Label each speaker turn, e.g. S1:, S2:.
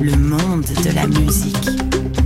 S1: le monde de la musique.